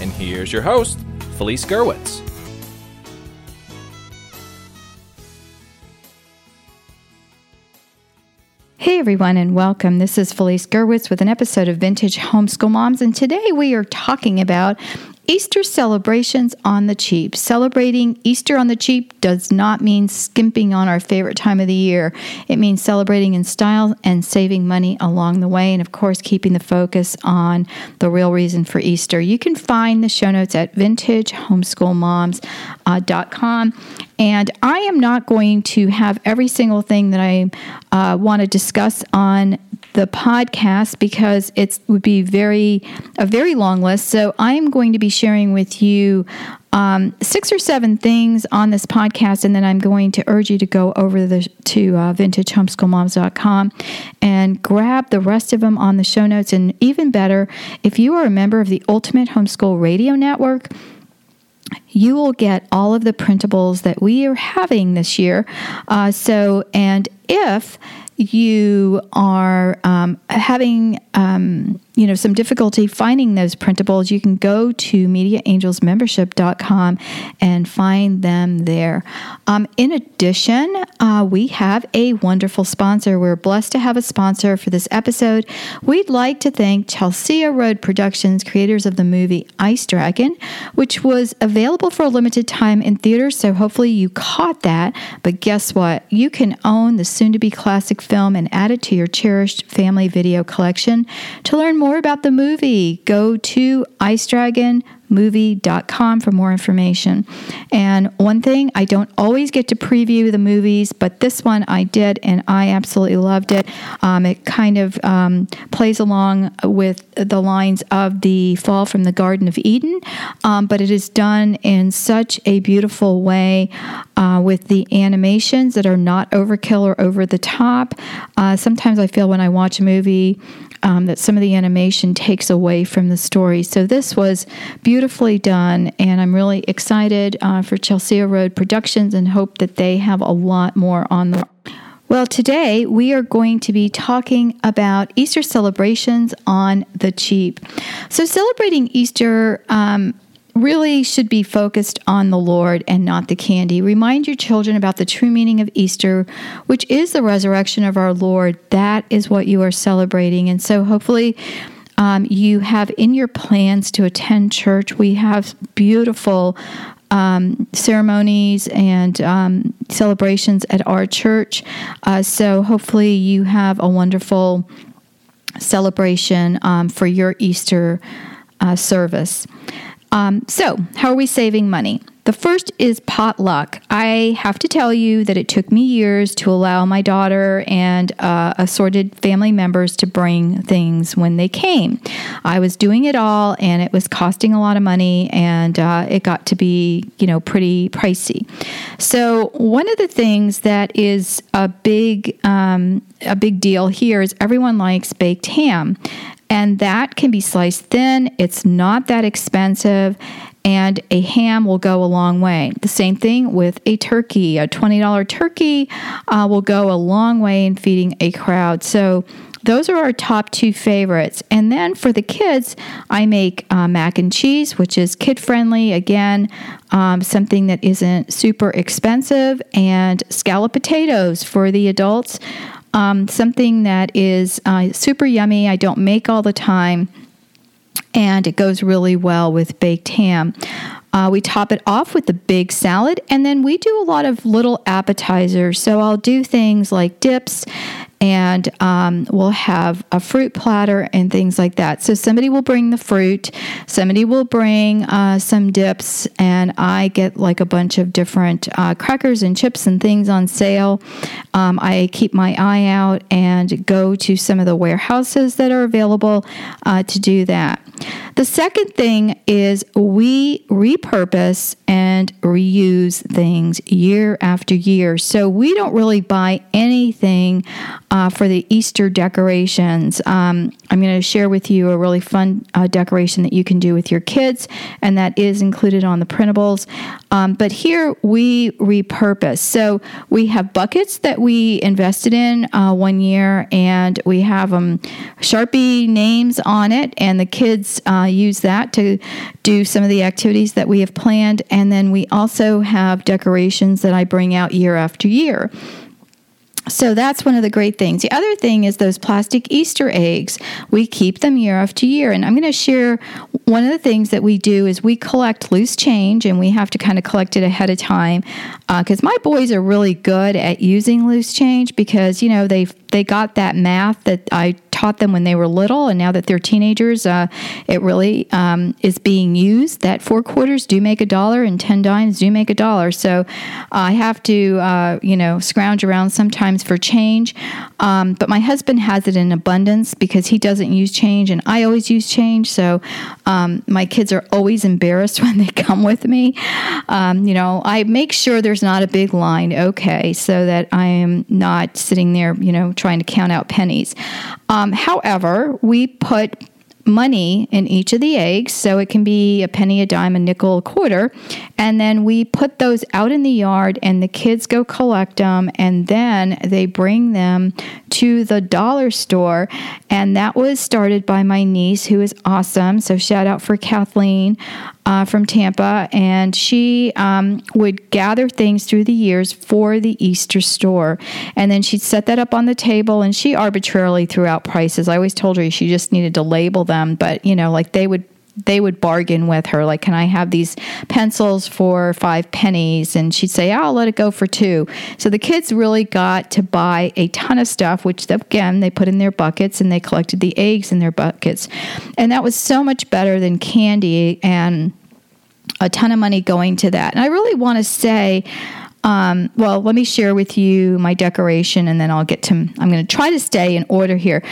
and here's your host, Felice Gerwitz. Hey everyone, and welcome. This is Felice Gerwitz with an episode of Vintage Homeschool Moms, and today we are talking about Easter celebrations on the cheap. Celebrating Easter on the cheap does not mean skimping on our favorite time of the year. It means celebrating in style and saving money along the way, and of course, keeping the focus on the real reason for Easter. You can find the show notes at vintagehomeschoolmoms.com. And I am not going to have every single thing that I uh, want to discuss on the podcast because it would be very a very long list. So I am going to be sharing with you um, six or seven things on this podcast, and then I'm going to urge you to go over the, to uh, vintagehomeschoolmoms.com and grab the rest of them on the show notes. And even better, if you are a member of the Ultimate Homeschool Radio Network, you will get all of the printables that we are having this year. Uh, so, and if you are um, having um, you know some difficulty finding those printables you can go to mediaangelsmembership.com and find them there. Um, in addition uh, we have a wonderful sponsor. We're blessed to have a sponsor for this episode. We'd like to thank chelsea road productions creators of the movie ice dragon which was available for a limited time in theaters so hopefully you caught that. But guess what? You can own the soon to be classic film and add it to your cherished family video collection. To learn more about the movie, go to Ice Dragon movie.com for more information. And one thing, I don't always get to preview the movies, but this one I did and I absolutely loved it. Um, it kind of um, plays along with the lines of the fall from the Garden of Eden, um, but it is done in such a beautiful way uh, with the animations that are not overkill or over the top. Uh, sometimes I feel when I watch a movie, um, that some of the animation takes away from the story. So this was beautifully done, and I'm really excited uh, for Chelsea Road Productions and hope that they have a lot more on the. Well, today we are going to be talking about Easter celebrations on the cheap. So, celebrating Easter um, really should be focused on the Lord and not the candy. Remind your children about the true meaning of Easter, which is the resurrection of our Lord. That is what you are celebrating. And so, hopefully, um, you have in your plans to attend church. We have beautiful um, ceremonies and um, celebrations at our church. Uh, so, hopefully, you have a wonderful celebration um, for your Easter uh, service. Um, so, how are we saving money? The first is potluck. I have to tell you that it took me years to allow my daughter and uh, assorted family members to bring things when they came. I was doing it all, and it was costing a lot of money, and uh, it got to be, you know, pretty pricey. So one of the things that is a big um, a big deal here is everyone likes baked ham and that can be sliced thin. It's not that expensive, and a ham will go a long way. The same thing with a turkey. A $20 turkey uh, will go a long way in feeding a crowd. So, those are our top two favorites. And then for the kids, I make uh, mac and cheese, which is kid friendly. Again, um, something that isn't super expensive, and scallop potatoes for the adults um, something that is uh, super yummy. I don't make all the time, and it goes really well with baked ham. Uh, we top it off with the big salad, and then we do a lot of little appetizers. So I'll do things like dips and um, we'll have a fruit platter and things like that. So somebody will bring the fruit, somebody will bring uh, some dips, and I get like a bunch of different uh, crackers and chips and things on sale. Um, I keep my eye out and go to some of the warehouses that are available uh, to do that. The second thing is we repurpose and reuse things year after year. So we don't really buy anything uh, for the Easter decorations. Um, I'm going to share with you a really fun uh, decoration that you can do with your kids, and that is included on the printables. Um, but here we repurpose. So we have buckets that we invested in uh, one year, and we have um, Sharpie names on it, and the kids uh, use that to do some of the activities that we have planned. And then we also have decorations that I bring out year after year. So that's one of the great things. The other thing is those plastic Easter eggs. We keep them year after year. And I'm going to share one of the things that we do is we collect loose change and we have to kind of collect it ahead of time because uh, my boys are really good at using loose change because, you know, they've they got that math that I taught them when they were little, and now that they're teenagers, uh, it really um, is being used. That four quarters do make a dollar, and ten dimes do make a dollar. So uh, I have to, uh, you know, scrounge around sometimes for change. Um, but my husband has it in abundance because he doesn't use change, and I always use change. So um, my kids are always embarrassed when they come with me. Um, you know, I make sure there's not a big line, okay, so that I am not sitting there, you know trying to count out pennies. Um, Um, however, we put money in each of the eggs. So it can be a penny, a dime, a nickel, a quarter. And then we put those out in the yard and the kids go collect them and then they bring them to the dollar store. And that was started by my niece who is awesome. So shout out for Kathleen uh, from Tampa, and she um, would gather things through the years for the Easter store. And then she'd set that up on the table, and she arbitrarily threw out prices. I always told her she just needed to label them, but you know, like they would they would bargain with her like can i have these pencils for five pennies? And she'd say i'll let it go for two. So the kids really got to buy a ton of stuff which again they put in their buckets and they collected the eggs in their buckets. And that was so much better than candy and a ton of money going to that. And i really want to say um, well, let me share with you my decoration and then I'll get to, I'm going to try to stay in order here.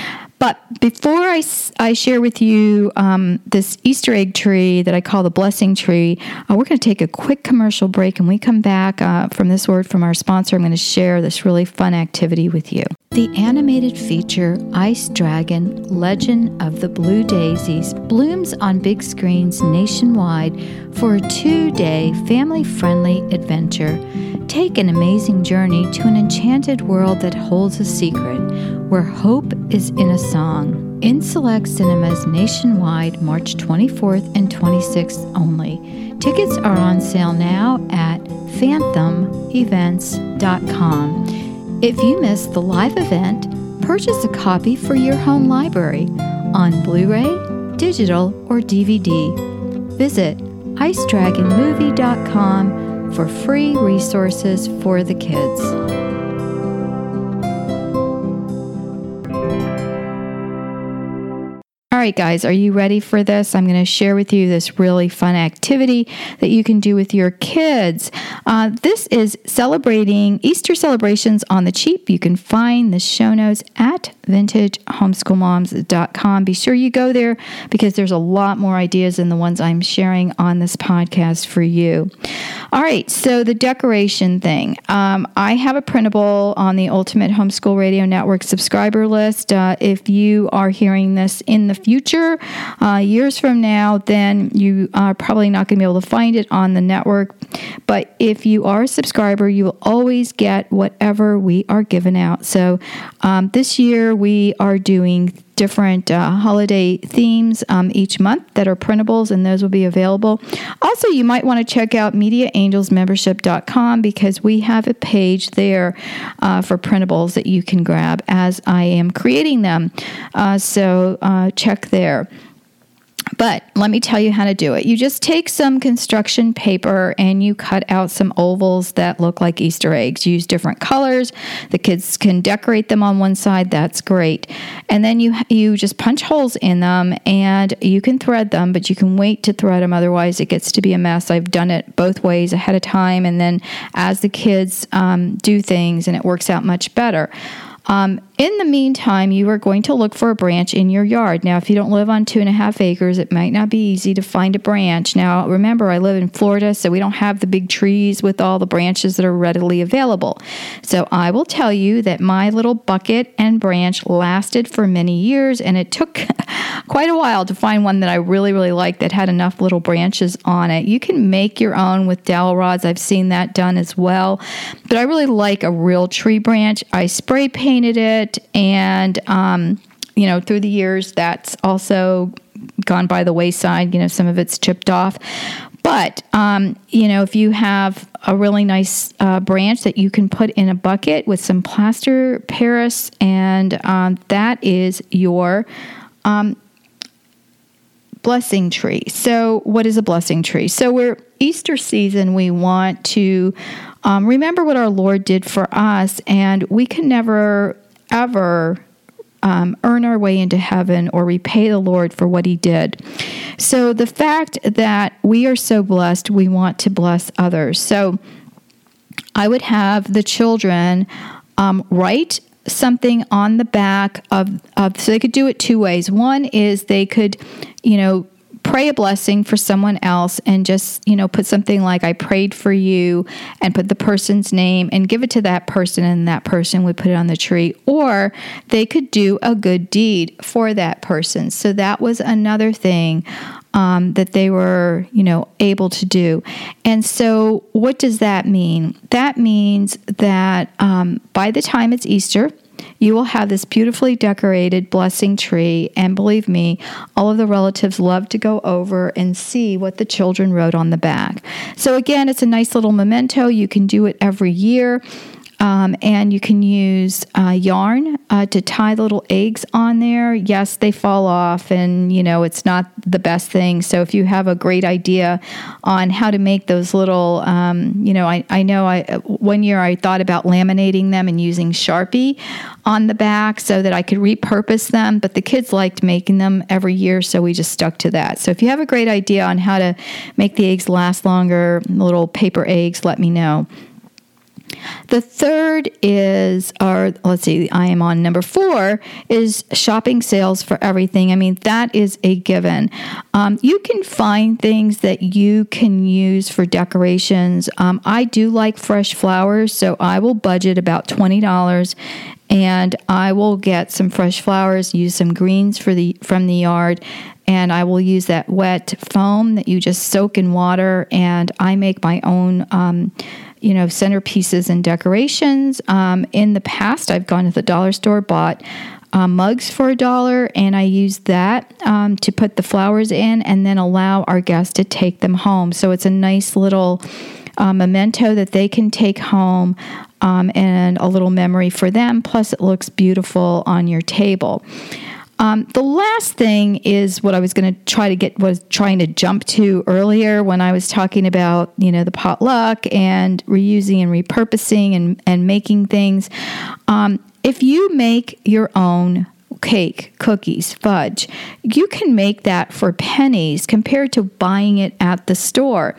But before I, I share with you um, this Easter egg tree that I call the blessing tree, uh, we're going to take a quick commercial break. And we come back uh, from this word from our sponsor, I'm going to share this really fun activity with you. The animated feature Ice Dragon Legend of the Blue Daisies blooms on big screens nationwide for a two day family friendly adventure. Take an amazing journey to an enchanted world that holds a secret where hope is in a song. In select cinemas nationwide, March 24th and 26th only. Tickets are on sale now at fathomevents.com. If you missed the live event, purchase a copy for your home library on Blu ray, digital, or DVD. Visit icedragonmovie.com for free resources for the kids. Right, guys, are you ready for this? I'm going to share with you this really fun activity that you can do with your kids. Uh, this is celebrating Easter celebrations on the cheap. You can find the show notes at vintagehomeschoolmoms.com. Be sure you go there because there's a lot more ideas than the ones I'm sharing on this podcast for you. All right, so the decoration thing. Um, I have a printable on the Ultimate Homeschool Radio Network subscriber list. Uh, if you are hearing this in the future, uh, years from now, then you are probably not going to be able to find it on the network. But if you are a subscriber, you will always get whatever we are giving out. So um, this year, we are doing different uh, holiday themes um, each month that are printables, and those will be available. Also, you might want to check out MediaAngelsMembership.com because we have a page there uh, for printables that you can grab as I am creating them. Uh, so uh, check there. But let me tell you how to do it. You just take some construction paper and you cut out some ovals that look like Easter eggs. Use different colors. The kids can decorate them on one side. That's great. And then you you just punch holes in them and you can thread them, but you can wait to thread them. Otherwise, it gets to be a mess. I've done it both ways ahead of time, and then as the kids um, do things, and it works out much better. Um, In the meantime, you are going to look for a branch in your yard. Now, if you don't live on two and a half acres, it might not be easy to find a branch. Now, remember, I live in Florida, so we don't have the big trees with all the branches that are readily available. So I will tell you that my little bucket and branch lasted for many years, and it took quite a while to find one that I really, really liked that had enough little branches on it. You can make your own with dowel rods. I've seen that done as well. But I really like a real tree branch. I spray painted it, and um, you know, through the years, that's also gone by the wayside. You know, some of it's chipped off. But, um, you know, if you have a really nice uh, branch that you can put in a bucket with some plaster Paris, and um, that is your um, blessing tree. So, what is a blessing tree? So, we're Easter season, we want to um, remember what our Lord did for us, and we can never, ever um, earn our way into heaven or repay the Lord for what He did. So, the fact that we are so blessed, we want to bless others. So, I would have the children um, write something on the back of, of so they could do it two ways. One is they could, you know, pray a blessing for someone else and just, you know, put something like, I prayed for you and put the person's name and give it to that person and that person would put it on the tree. Or they could do a good deed for that person. So that was another thing um, that they were, you know, able to do. And so, what does that mean? That means that um, by the time it's Easter, you will have this beautifully decorated blessing tree. And believe me, all of the relatives love to go over and see what the children wrote on the back. So, again, it's a nice little memento. You can do it every year. Um, and you can use uh, yarn uh, to tie the little eggs on there. Yes, they fall off, and you know it's not the best thing. So if you have a great idea on how to make those little, um, you know, I, I know I one year I thought about laminating them and using Sharpie on the back so that I could repurpose them. But the kids liked making them every year, so we just stuck to that. So if you have a great idea on how to make the eggs last longer, little paper eggs, let me know. The third is, or let's see, I am on number four, is shopping sales for everything. I mean, that is a given. Um, you can find things that you can use for decorations. Um, I do like fresh flowers, so I will budget about $20 and I will get some fresh flowers, use some greens for the from the yard, and I will use that wet foam that you just soak in water, and I make my own. Um, you know, centerpieces and decorations. Um, in the past, I've gone to the dollar store, bought uh, mugs for a dollar, and I use that um, to put the flowers in and then allow our guests to take them home. So it's a nice little uh, memento that they can take home um, and a little memory for them. Plus, it looks beautiful on your table. Um, the last thing is what I was going to try to get was trying to jump to earlier when I was talking about you know the potluck and reusing and repurposing and and making things. Um, if you make your own cake, cookies, fudge, you can make that for pennies compared to buying it at the store.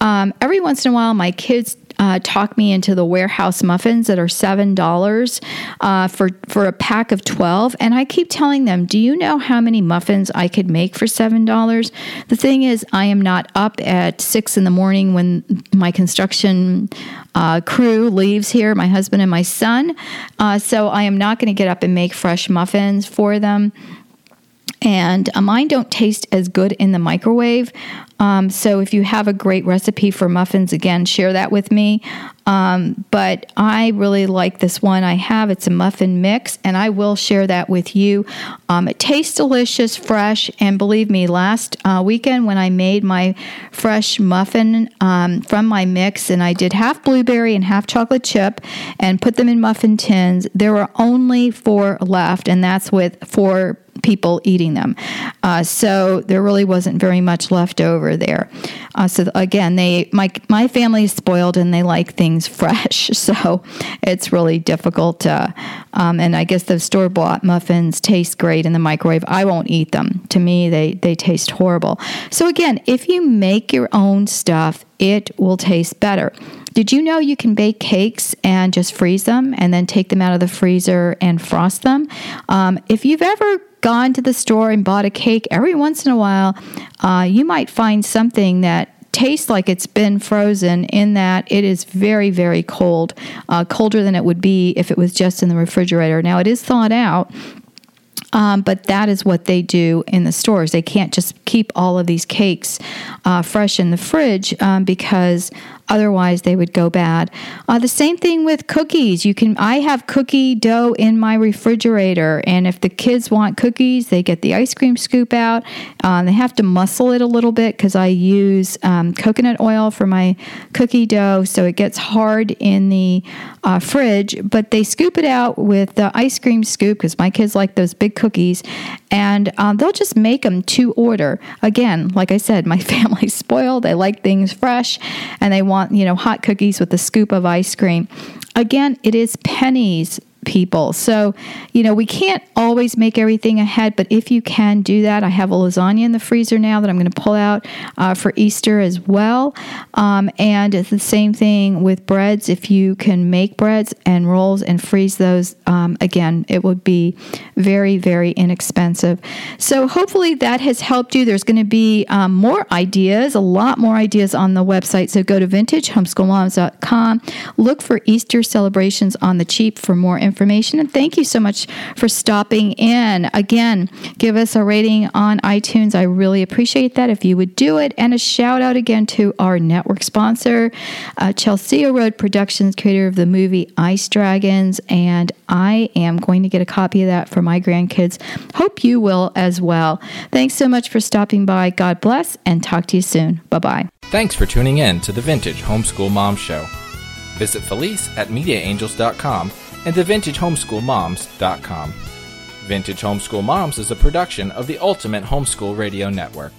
Um, every once in a while, my kids uh, talk me into the warehouse muffins that are seven dollars uh, for for a pack of twelve, and I keep telling them, "Do you know how many muffins I could make for seven dollars?" The thing is, I am not up at six in the morning when my construction uh, crew leaves here, my husband and my son, uh, so I am not going to get up and make fresh muffins for them and uh, mine don't taste as good in the microwave. Um, so if you have a great recipe for muffins, again, share that with me. Um, but I really like this one I have. It's a muffin mix, and I will share that with you. Um, it tastes delicious, fresh, and believe me, last uh, weekend when I made my fresh muffin um, from my mix, and I did half blueberry and half chocolate chip and put them in muffin tins, there were only four left, and that's with four people eating them. Uh, so there really wasn't very much left over there. Uh, so again, they my my family is spoiled and they like things fresh. So it's really difficult. To, um, and I guess those store bought muffins taste great in the microwave. I won't eat them. To me, they they taste horrible. So again, if you make your own stuff, it will taste better. Did you know you can bake cakes and just freeze them and then take them out of the freezer and frost them? Um, if you've ever gone to the store and bought a cake, every once in a while, uh, you might find something that tastes like it's been frozen in that it is very, very cold, uh, colder than it would be if it was just in the refrigerator. Now, it is thawed out. Um, but that is what they do in the stores. They can't just keep all of these cakes uh, fresh in the fridge um, because Otherwise, they would go bad. Uh, the same thing with cookies. You can. I have cookie dough in my refrigerator, and if the kids want cookies, they get the ice cream scoop out. Uh, they have to muscle it a little bit because I use um, coconut oil for my cookie dough, so it gets hard in the uh, fridge. But they scoop it out with the ice cream scoop because my kids like those big cookies, and um, they'll just make them to order. Again, like I said, my family's spoiled. They like things fresh, and they want, you know, hot cookies with a scoop of ice cream. Again, it is pennies people. So, you know, we can't always make everything ahead, but if you can do that, I have a lasagna in the freezer now that I'm going to pull out uh, for Easter as well. Um, and it's the same thing with breads. If you can make breads and rolls and freeze those, um, again, it would be very, very inexpensive. So, hopefully, that has helped you. There's going to be um, more ideas, a lot more ideas on the website. So, go to vintagehomeschoolmoms.com, look for Easter celebrations on the cheap for more information information. And thank you so much for stopping in. Again, give us a rating on iTunes. I really appreciate that if you would do it. And a shout out again to our network sponsor, uh, Chelsea Road Productions, creator of the movie Ice Dragons. And I am going to get a copy of that for my grandkids. Hope you will as well. Thanks so much for stopping by. God bless and talk to you soon. Bye bye. Thanks for tuning in to the Vintage Homeschool Mom Show. Visit Felice at MediaAngels.com and thevintagehomeschoolmoms.com. Vintage Homeschool Moms is a production of the Ultimate Homeschool Radio Network.